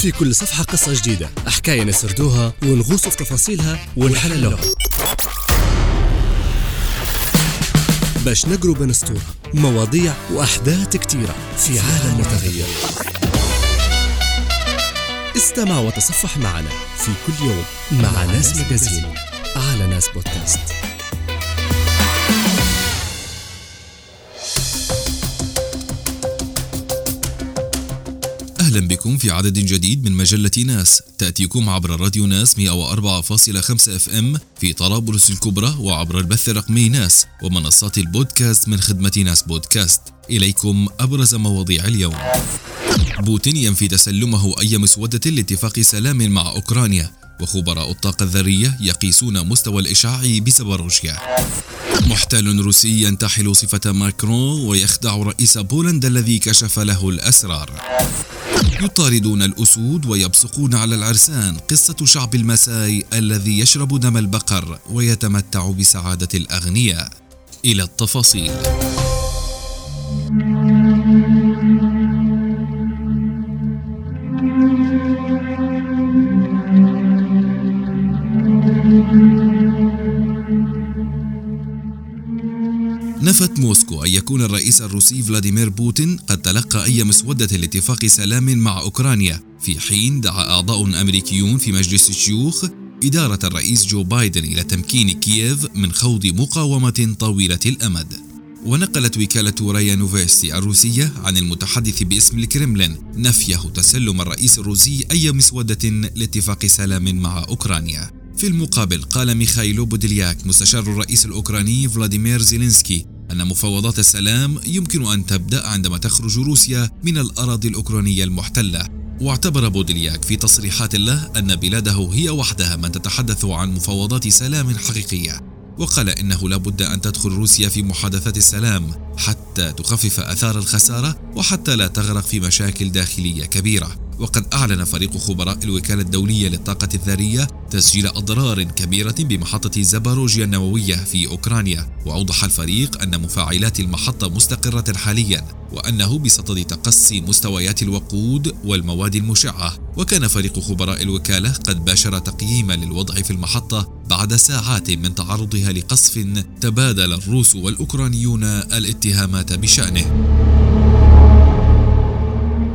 في كل صفحة قصة جديدة. حكاية نسردوها ونغوص في تفاصيلها ونحللوها. باش نقروا بين سطور مواضيع وأحداث كتيرة في عالم متغير. استمع وتصفح معنا في كل يوم مع ناس مجازين على ناس بودكاست. أهلا بكم في عدد جديد من مجلة ناس. تأتيكم عبر راديو ناس 104.5 إف إم في طرابلس الكبرى وعبر البث الرقمي ناس ومنصات البودكاست من خدمة ناس بودكاست. إليكم أبرز مواضيع اليوم. بوتين ينفي تسلمه أي مسودة لاتفاق سلام مع أوكرانيا. وخبراء الطاقة الذرية يقيسون مستوى الإشعاع بزاباروجيا محتال روسي ينتحل صفة ماكرون ويخدع رئيس بولندا الذي كشف له الأسرار. يطاردون الأسود ويبصقون على العرسان قصة شعب المساي الذي يشرب دم البقر ويتمتع بسعادة الأغنياء. إلى التفاصيل. نفت موسكو أن يكون الرئيس الروسي فلاديمير بوتين قد تلقى أي مسودة لاتفاق سلام مع أوكرانيا. في حين دعا أعضاء أمريكيون في مجلس الشيوخ إدارة الرئيس جو بايدن إلى تمكين كييف من خوض مقاومة طويلة الأمد. ونقلت وكالة ريا نوفوستي الروسية عن المتحدث باسم الكرملين نفيه تسلم الرئيس الروسي أي مسودة لاتفاق سلام مع أوكرانيا. في المقابل قال ميخايلو بودلياك مستشار الرئيس الأوكراني فلاديمير زيلينسكي أن مفاوضات السلام يمكن أن تبدأ عندما تخرج روسيا من الأراضي الأوكرانية المحتلة. واعتبر بودلياك في تصريحات له أن بلاده هي وحدها من تتحدث عن مفاوضات سلام حقيقية. وقال إنه لا بد أن تدخل روسيا في محادثات السلام حتى تخفف آثار الخسارة وحتى لا تغرق في مشاكل داخلية كبيرة. وقد أعلن فريق خبراء الوكالة الدولية للطاقة الذرية تسجيل أضرار كبيرة بمحطة زاباروجيا النووية في أوكرانيا. وأوضح الفريق أن مفاعلات المحطة مستقرة حاليا وأنه بصدد تقصي مستويات الوقود والمواد المشعة. وكان فريق خبراء الوكالة قد باشر تقييما للوضع في المحطة بعد ساعات من تعرضها لقصف تبادل الروس والأوكرانيون الاتهامات بشأنه.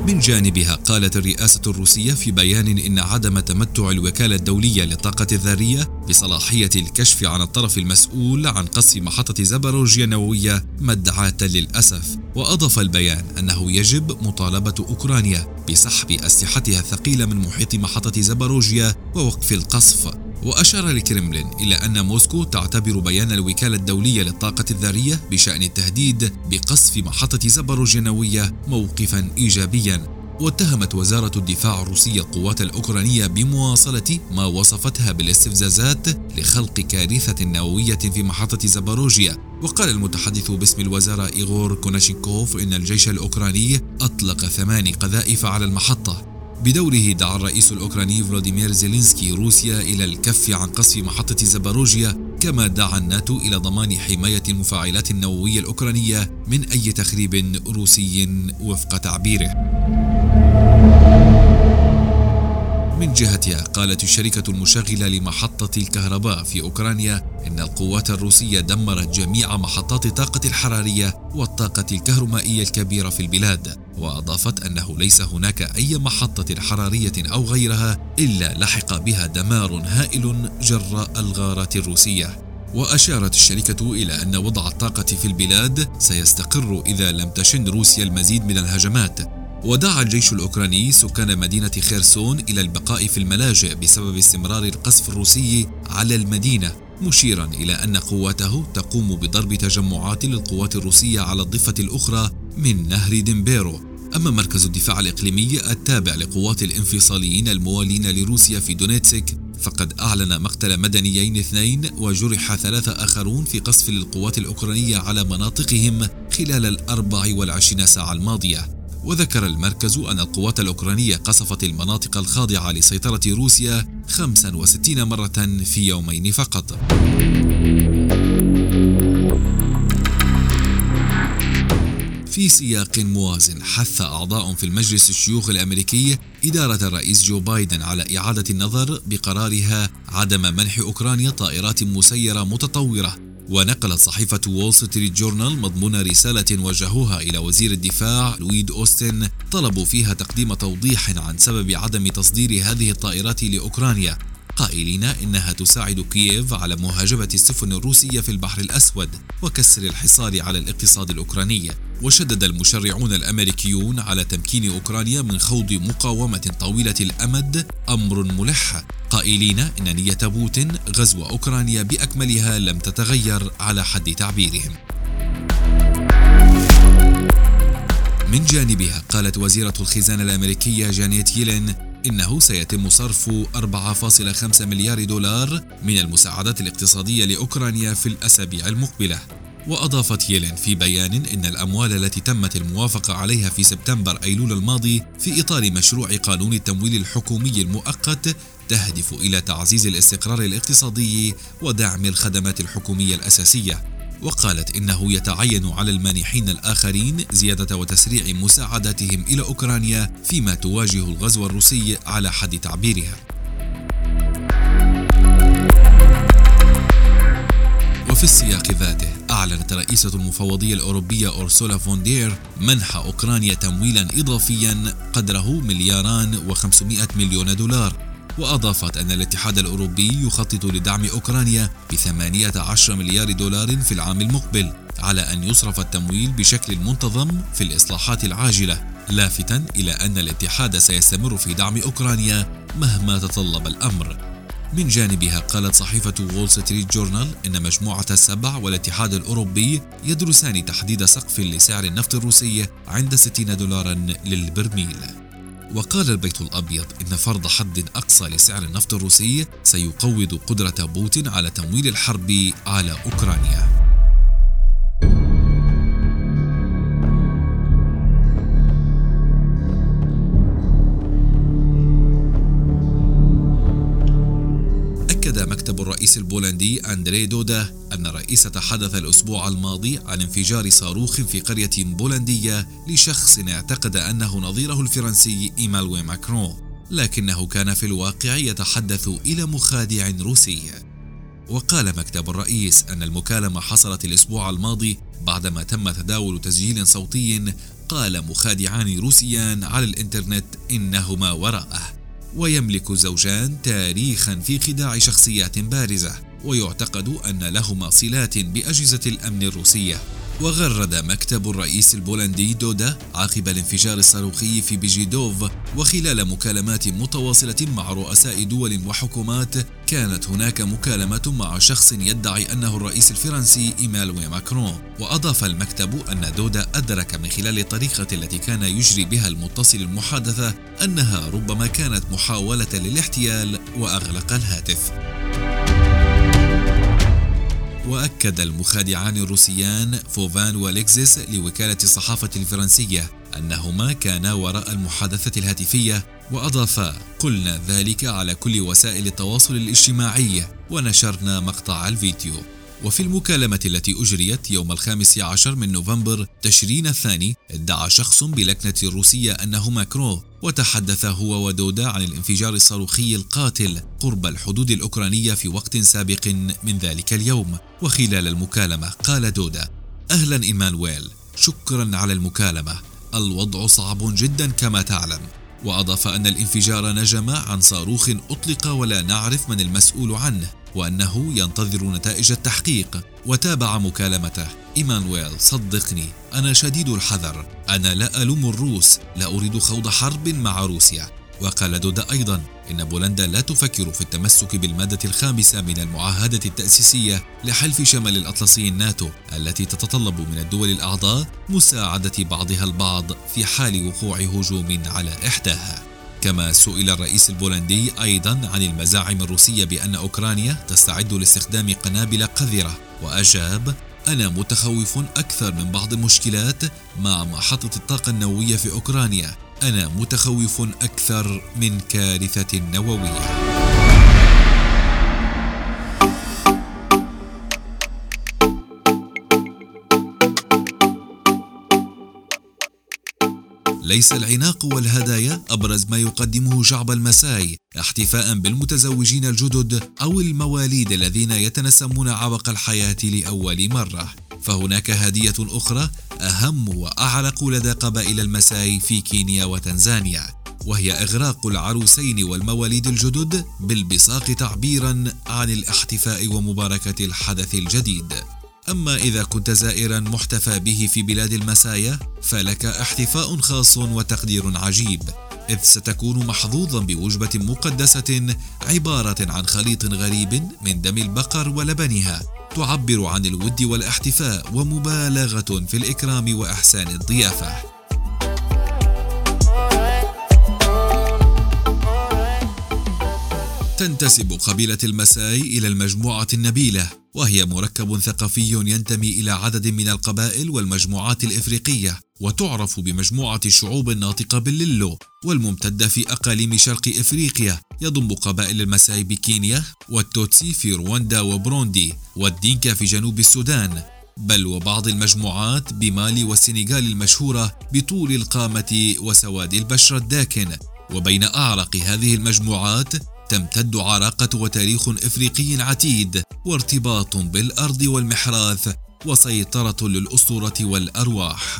من جانبها قالت الرئاسة الروسية في بيان إن عدم تمتع الوكالة الدولية للطاقة الذرية بصلاحية الكشف عن الطرف المسؤول عن قصف محطة زبروجيا النووية مدعاة للأسف. وأضاف البيان أنه يجب مطالبة أوكرانيا بسحب أسلحتها الثقيلة من محيط محطة زبروجيا ووقف القصف. وأشار الكرملين إلى أن موسكو تعتبر بيان الوكالة الدولية للطاقة الذرية بشأن التهديد بقصف محطة زبروجيا النووية موقفا إيجابيا. واتهمت وزارة الدفاع الروسية القوات الأوكرانية بمواصلة ما وصفتها بالاستفزازات لخلق كارثة نووية في محطة زباروجيا وقال المتحدث باسم الوزارة إيغور كوناشينكوف إن الجيش الأوكراني أطلق ثماني قذائف على المحطة. بدوره دعا الرئيس الأوكراني فلاديمير زيلينسكي روسيا إلى الكف عن قصف محطة زباروجيا كما دعا الناتو إلى ضمان حماية المفاعلات النووية الأوكرانية من أي تخريب روسي وفق تعبيره. من جهتها قالت الشركة المشغلة لمحطة الكهرباء في أوكرانيا إن القوات الروسية دمرت جميع محطات الطاقة الحرارية والطاقة الكهرومائية الكبيرة في البلاد. وأضافت أنه ليس هناك أي محطة حرارية أو غيرها إلا لحق بها دمار هائل جراء الغارات الروسية. وأشارت الشركة إلى أن وضع الطاقة في البلاد سيستقر إذا لم تشن روسيا المزيد من الهجمات. ودعا الجيش الأوكراني سكان مدينة خيرسون إلى البقاء في الملاجئ بسبب استمرار القصف الروسي على المدينة مشيرا إلى أن قواته تقوم بضرب تجمعات للقوات الروسية على الضفة الأخرى من نهر دنيبرو أما مركز الدفاع الإقليمي التابع لقوات الانفصاليين الموالين لروسيا في دونيتسك فقد أعلن مقتل مدنيين اثنين وجرح ثلاثة آخرون في قصف للقوات الأوكرانية على مناطقهم خلال الأربع والعشرين ساعة الماضية وذكر المركز أن القوات الأوكرانية قصفت المناطق الخاضعة لسيطرة روسيا 65 مرة في يومين فقط. في سياق موازن حث أعضاء في المجلس الشيوخ الأمريكي إدارة الرئيس جو بايدن على إعادة النظر بقرارها عدم منح أوكرانيا طائرات مسيرة متطورة. ونقلت صحيفة وول ستريت جورنال مضمون رسالة وجهوها إلى وزير الدفاع لويد أوستن طلبوا فيها تقديم توضيح عن سبب عدم تصدير هذه الطائرات لأوكرانيا. قائلين إنها تساعد كييف على مهاجمة السفن الروسية في البحر الأسود وكسر الحصار على الاقتصاد الأوكراني وشدد المشرعون الأمريكيون على تمكين أوكرانيا من خوض مقاومة طويلة الأمد أمر ملح. قائلين إن نية بوتين غزو أوكرانيا بأكملها لم تتغير على حد تعبيرهم. من جانبها قالت وزيرة الخزانة الأمريكية جانيت يلين إنه سيتم صرف 4.5 مليار دولار من المساعدات الاقتصادية لأوكرانيا في الأسابيع المقبلة. وأضافت يلين في بيان إن الأموال التي تمت الموافقة عليها في سبتمبر أيلول الماضي في إطار مشروع قانون التمويل الحكومي المؤقت تهدف إلى تعزيز الاستقرار الاقتصادي ودعم الخدمات الحكومية الأساسية. وقالت إنه يتعين على المانحين الآخرين زيادة وتسريع مساعداتهم إلى أوكرانيا فيما تواجه الغزو الروسي على حد تعبيرها. وفي السياق ذاته أعلنت رئيسة المفوضية الأوروبية أورسولا فوندير منح أوكرانيا تمويلا إضافيا قدره ملياران وخمسمائة مليون دولار. وأضافت أن الاتحاد الأوروبي يخطط لدعم أوكرانيا ب 18 مليار دولار في العام المقبل على أن يصرف التمويل بشكل منتظم في الإصلاحات العاجلة لافتا إلى أن الاتحاد سيستمر في دعم أوكرانيا مهما تطلب الأمر. من جانبها قالت صحيفة وول ستريت جورنال إن مجموعة السبع والاتحاد الأوروبي يدرسان تحديد سقف لسعر النفط الروسي عند 60 دولارا للبرميل. وقال البيت الأبيض إن فرض حد أقصى لسعر النفط الروسي سيقوض قدرة بوتين على تمويل الحرب على اوكرانيا مكتب الرئيس البولندي أندري دودا أن الرئيس تحدث الأسبوع الماضي عن انفجار صاروخ في قرية بولندية لشخص اعتقد أنه نظيره الفرنسي إيمالوي ماكرون لكنه كان في الواقع يتحدث إلى مخادع روسي. وقال مكتب الرئيس أن المكالمة حصلت الأسبوع الماضي بعدما تم تداول تسجيل صوتي قال مخادعان روسيان على الإنترنت إنهما وراءه. ويملك الزوجان تاريخا في خداع شخصيات بارزة ويعتقد أن لهما صلات بأجهزة الأمن الروسية. وغرد مكتب الرئيس البولندي دودا عقب الانفجار الصاروخي في بيجيدوف وخلال مكالمات متواصلة مع رؤساء دول وحكومات كانت هناك مكالمة مع شخص يدعي أنه الرئيس الفرنسي إيمالوي ماكرون. وأضاف المكتب أن دودا أدرك من خلال الطريقة التي كان يجري بها المتصل المحادثة أنها ربما كانت محاولة للاحتيال وأغلق الهاتف. وأكد المخادعان الروسيان فوفان والكزيس لوكالة الصحافة الفرنسية أنهما كانا وراء المحادثة الهاتفية وأضافا قلنا ذلك على كل وسائل التواصل الاجتماعي ونشرنا مقطع الفيديو. وفي المكالمة التي أجريت يوم الخامس عشر من نوفمبر تشرين الثاني ادعى شخص بلكنة روسية أنه ماكرو وتحدث هو ودودا عن الانفجار الصاروخي القاتل قرب الحدود الأوكرانية في وقت سابق من ذلك اليوم. وخلال المكالمة قال دودا أهلا إيمانويل شكرا على المكالمة. الوضع صعب جدا كما تعلم. وأضاف أن الانفجار نجم عن صاروخ أطلق ولا نعرف من المسؤول عنه. وأنه ينتظر نتائج التحقيق وتابع مكالمته. إيمانويل صدقني أنا شديد الحذر. أنا لا ألوم الروس لا أريد خوض حرب مع روسيا. وقال دودا أيضا إن بولندا لا تفكر في التمسك بالمادة الخامسة من المعاهدة التأسيسية لحلف شمال الأطلسي الناتو التي تتطلب من الدول الأعضاء مساعدة بعضها البعض في حال وقوع هجوم على إحداها. كما سئل الرئيس البولندي أيضا عن المزاعم الروسية بأن أوكرانيا تستعد لاستخدام قنابل قذرة وأجاب أنا متخوف أكثر من بعض المشكلات مع محطة الطاقة النووية في أوكرانيا. أنا متخوف أكثر من كارثة نووية. ليس العناق والهدايا أبرز ما يقدمه شعب المساي احتفاء بالمتزوجين الجدد أو المواليد الذين يتنسمون عبق الحياة لأول مرة. فهناك هدية أخرى أهم وأعرق لدى قبائل المساي في كينيا وتنزانيا وهي إغراق العروسين والمواليد الجدد بالبصاق تعبيرا عن الاحتفاء ومباركة الحدث الجديد. أما إذا كنت زائرا محتفى به في بلاد المسايا فلك احتفاء خاص وتقدير عجيب إذ ستكون محظوظا بوجبة مقدسة عبارة عن خليط غريب من دم البقر ولبنها تعبر عن الود والاحتفاء ومبالغة في الإكرام وإحسان الضيافة. تنتسب قبيلة المساي إلى المجموعة النبيلة. وهي مركب ثقافي ينتمي إلى عدد من القبائل والمجموعات الإفريقية وتعرف بمجموعة الشعوب الناطقة بالليلو والممتدة في أقاليم شرق إفريقيا. يضم قبائل المساي بكينيا والتوتسي في رواندا وبروندي والدينكا في جنوب السودان. بل وبعض المجموعات بمالي والسنغال المشهورة بطول القامة وسواد البشرة الداكن. وبين أعرق هذه المجموعات تمتد عراقة وتاريخ إفريقي عتيد وارتباط بالأرض والمحراث وسيطرة للأسطورة والأرواح.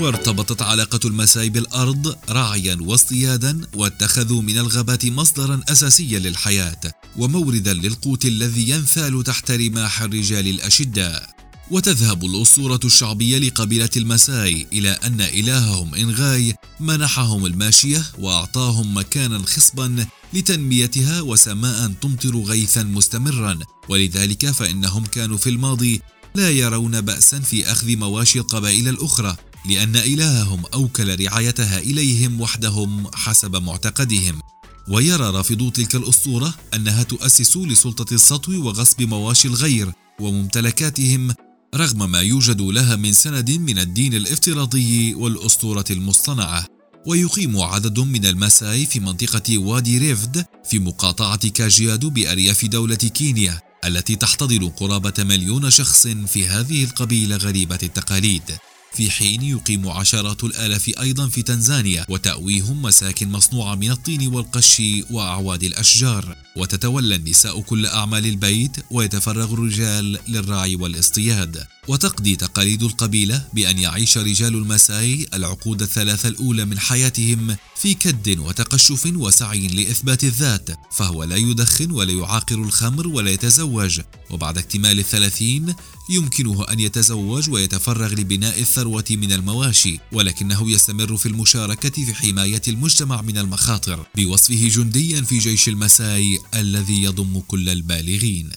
وارتبطت علاقة المساي بالأرض رعيا واصطيادا واتخذوا من الغابات مصدرا أساسيا للحياة وموردا للقوت الذي ينثال تحت رماح الرجال الأشداء. وتذهب الأسطورة الشعبية لقبيلة المساي إلى أن إلههم إنغاي منحهم الماشية وأعطاهم مكانا خصبا لتنميتها وسماء تمطر غيثا مستمرا. ولذلك فإنهم كانوا في الماضي لا يرون بأسا في أخذ مواشي القبائل الأخرى لأن إلههم أوكل رعايتها إليهم وحدهم حسب معتقدهم. ويرى رافضو تلك الأسطورة أنها تؤسس لسلطة السطو وغصب مواشي الغير وممتلكاتهم رغم ما يوجد لها من سند من الدين الافتراضي والأسطورة المصطنعة ويقيم عدد من المساي في منطقة وادي ريفد في مقاطعة كاجيادو بأرياف دولة كينيا التي تحتضن قرابة مليون شخص في هذه القبيلة غريبة التقاليد. في حين يقيم عشرات الآلاف أيضا في تنزانيا وتأويهم مساكن مصنوعة من الطين والقش وأعواد الأشجار. وتتولى النساء كل أعمال البيت ويتفرغ الرجال للرعي والاصطياد. وتقضي تقاليد القبيلة بأن يعيش رجال المساي العقود الثلاثة الأولى من حياتهم في كد وتقشف وسعي لإثبات الذات فهو لا يدخن ولا يعاقر الخمر ولا يتزوج. وبعد اكتمال الثلاثين يمكنه أن يتزوج ويتفرغ لبناء الثروة من المواشي ولكنه يستمر في المشاركة في حماية المجتمع من المخاطر بوصفه جنديا في جيش المساي الذي يضم كل البالغين.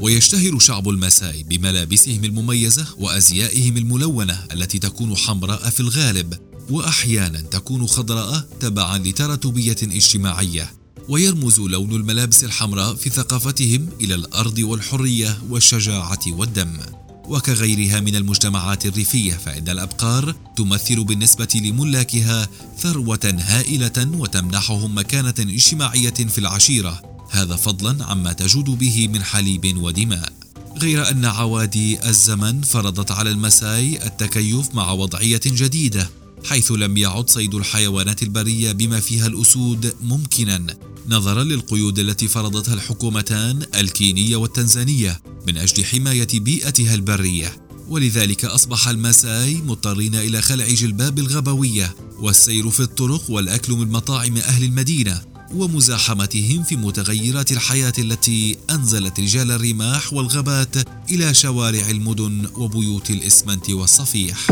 ويشتهر شعب المساي بملابسهم المميزة وأزيائهم الملونة التي تكون حمراء في الغالب وأحيانا تكون خضراء تبعا لتراتبية اجتماعية. ويرمز لون الملابس الحمراء في ثقافتهم إلى الأرض والحرية والشجاعة والدم. وكغيرها من المجتمعات الريفية فإن الأبقار تمثل بالنسبة لملاكها ثروة هائلة وتمنحهم مكانة اجتماعية في العشيرة. هذا فضلا عما تجود به من حليب ودماء. غير أن عوادي الزمن فرضت على المساي التكيف مع وضعية جديدة حيث لم يعد صيد الحيوانات البرية بما فيها الأسود ممكنا. نظرا للقيود التي فرضتها الحكومتان الكينية والتنزانية من أجل حماية بيئتها البرية. ولذلك أصبح الماساي مضطرين إلى خلع جلباب الغبويه والسير في الطرق والأكل من مطاعم أهل المدينة. ومزاحمتهم في متغيرات الحياة التي أنزلت رجال الرماح والغابات إلى شوارع المدن وبيوت الإسمنت والصفيح.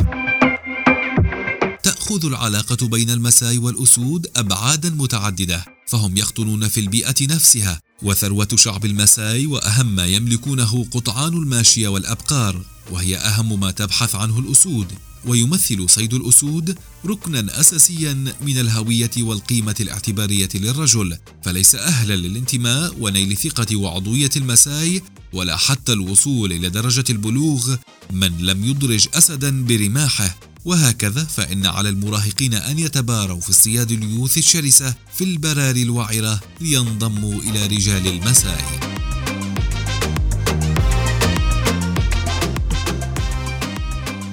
تأخذ العلاقة بين المساي والأسود أبعادا متعددة فهم يقطنون في البيئة نفسها وثروة شعب المساي وأهم ما يملكونه قطعان الماشية والأبقار. وهي أهم ما تبحث عنه الأسود ويمثل صيد الأسود ركنا أساسيا من الهوية والقيمة الاعتبارية للرجل فليس أهلا للانتماء ونيل ثقة وعضوية المساي ولا حتى الوصول إلى درجة البلوغ من لم يدرج أسدا برماحه. وهكذا فإن على المراهقين أن يتباروا في اصطياد اليوث الشرسة في البراري الوعرة لينضموا إلى رجال المساء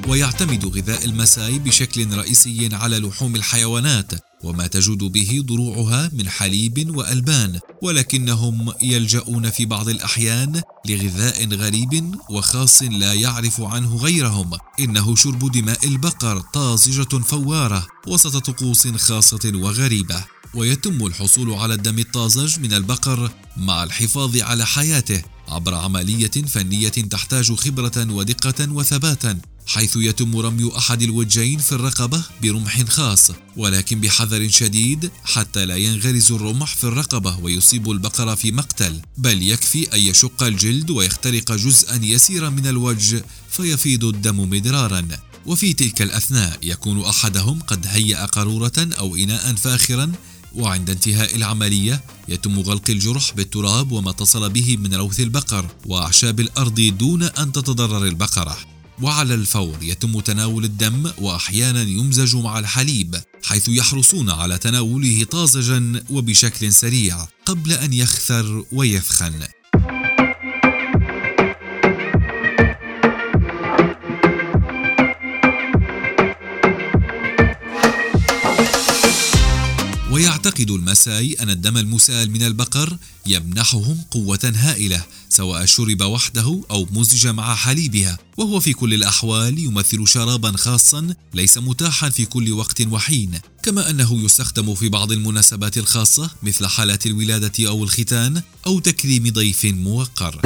ويعتمد غذاء المساي بشكل رئيسي على لحوم الحيوانات وما تجود به ضروعها من حليب وألبان ولكنهم يلجؤون في بعض الأحيان لغذاء غريب وخاص لا يعرف عنه غيرهم. إنه شرب دماء البقر طازجة فوارة وسط طقوس خاصة وغريبة. ويتم الحصول على الدم الطازج من البقر مع الحفاظ على حياته عبر عملية فنية تحتاج خبرة ودقة وثباتا حيث يتم رمي أحد الوجهين في الرقبة برمح خاص ولكن بحذر شديد حتى لا ينغرز الرمح في الرقبة ويصيب البقره في مقتل. بل يكفي أن يشق الجلد ويخترق جزءا يسيرا من الوجه فيفيض الدم مدرارا. وفي تلك الأثناء يكون أحدهم قد هيأ قارورة أو إناء فاخرا وعند انتهاء العملية يتم غلق الجرح بالتراب وما اتصل به من روث البقر وأعشاب الأرض دون أن تتضرر البقرة. وعلى الفور يتم تناول الدم وأحيانا يمزج مع الحليب حيث يحرصون على تناوله طازجا وبشكل سريع قبل أن يخثر ويثخن ويعتقد المساي أن الدم المسال من البقر يمنحهم قوة هائلة سواء شرب وحده أو مزج مع حليبها. وهو في كل الأحوال يمثل شرابا خاصا ليس متاحا في كل وقت وحين. كما أنه يستخدم في بعض المناسبات الخاصة مثل حالات الولادة أو الختان أو تكريم ضيف موقر.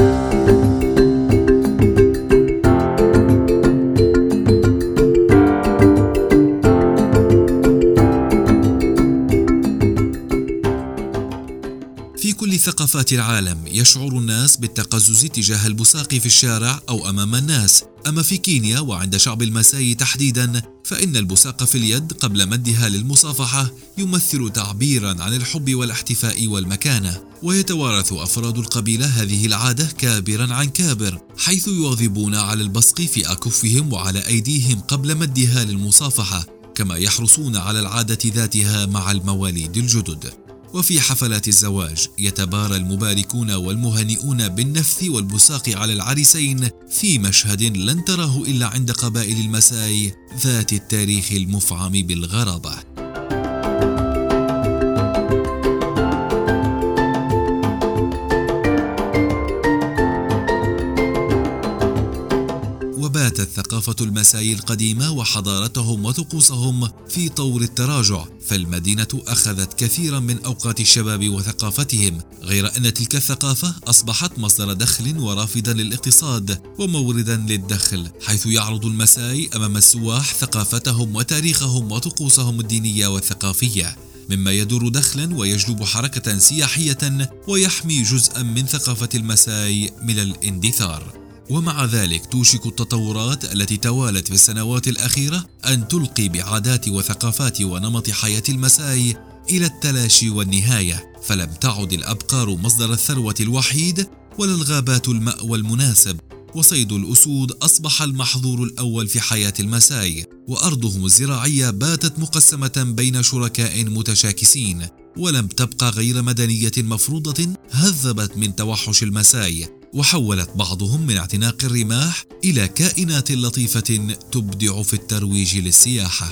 ثقافات العالم يشعر الناس بالتقزز تجاه البصاق في الشارع أو أمام الناس. أما في كينيا وعند شعب المساي تحديدا فإن البصاق في اليد قبل مدها للمصافحة يمثل تعبيرا عن الحب والاحتفاء والمكانة. ويتوارث أفراد القبيلة هذه العادة كابرا عن كابر حيث يواظبون على البصق في أكفهم وعلى أيديهم قبل مدها للمصافحة كما يحرصون على العادة ذاتها مع المواليد الجدد. وفي حفلات الزواج يتبارى المباركون والمهنئون بالنفث والبصاق على العريسين في مشهد لن تراه إلا عند قبائل المساي ذات التاريخ المفعم بالغرابة. ثقافة المساي القديمة وحضارتهم وطقوسهم في طور التراجع، فالمدينة أخذت كثيرا من أوقات الشباب وثقافتهم، غير أن تلك الثقافة أصبحت مصدر دخل ورافدا للاقتصاد وموردا للدخل، حيث يعرض المساي أمام السواح ثقافتهم وتاريخهم وطقوسهم الدينية والثقافية. مما يدر دخلا ويجلب حركة سياحية ويحمي جزءا من ثقافة المساي من الاندثار. ومع ذلك توشك التطورات التي توالت في السنوات الأخيرة أن تلقي بعادات وثقافات ونمط حياة المساي إلى التلاشي والنهاية فلم تعد الأبقار مصدر الثروة الوحيد ولا الغابات المأوى المناسب وصيد الأسود أصبح المحظور الأول في حياة المساي وأرضهم الزراعية باتت مقسمة بين شركاء متشاكسين ولم تبقى غير مدنية مفروضة هذبت من توحش المساي. وحولت بعضهم من اعتناق الرماح إلى كائنات لطيفة تبدع في الترويج للسياحة.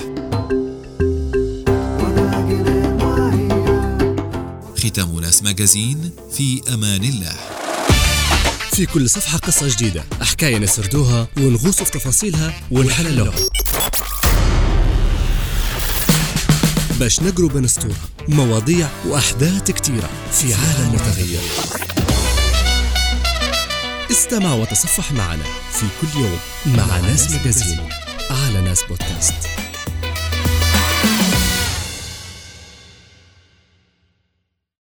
ختام ناس ماجازين في أمان الله. في كل صفحة قصة جديدة حكاية نسردوها ونغوص في تفاصيلها ونحللوها باش نقرب بنسطورة مواضيع وأحداث كتيرة في عالم متغير استمع وتصفح معنا في كل يوم مع ناس ماجازين على ناس بودكاست.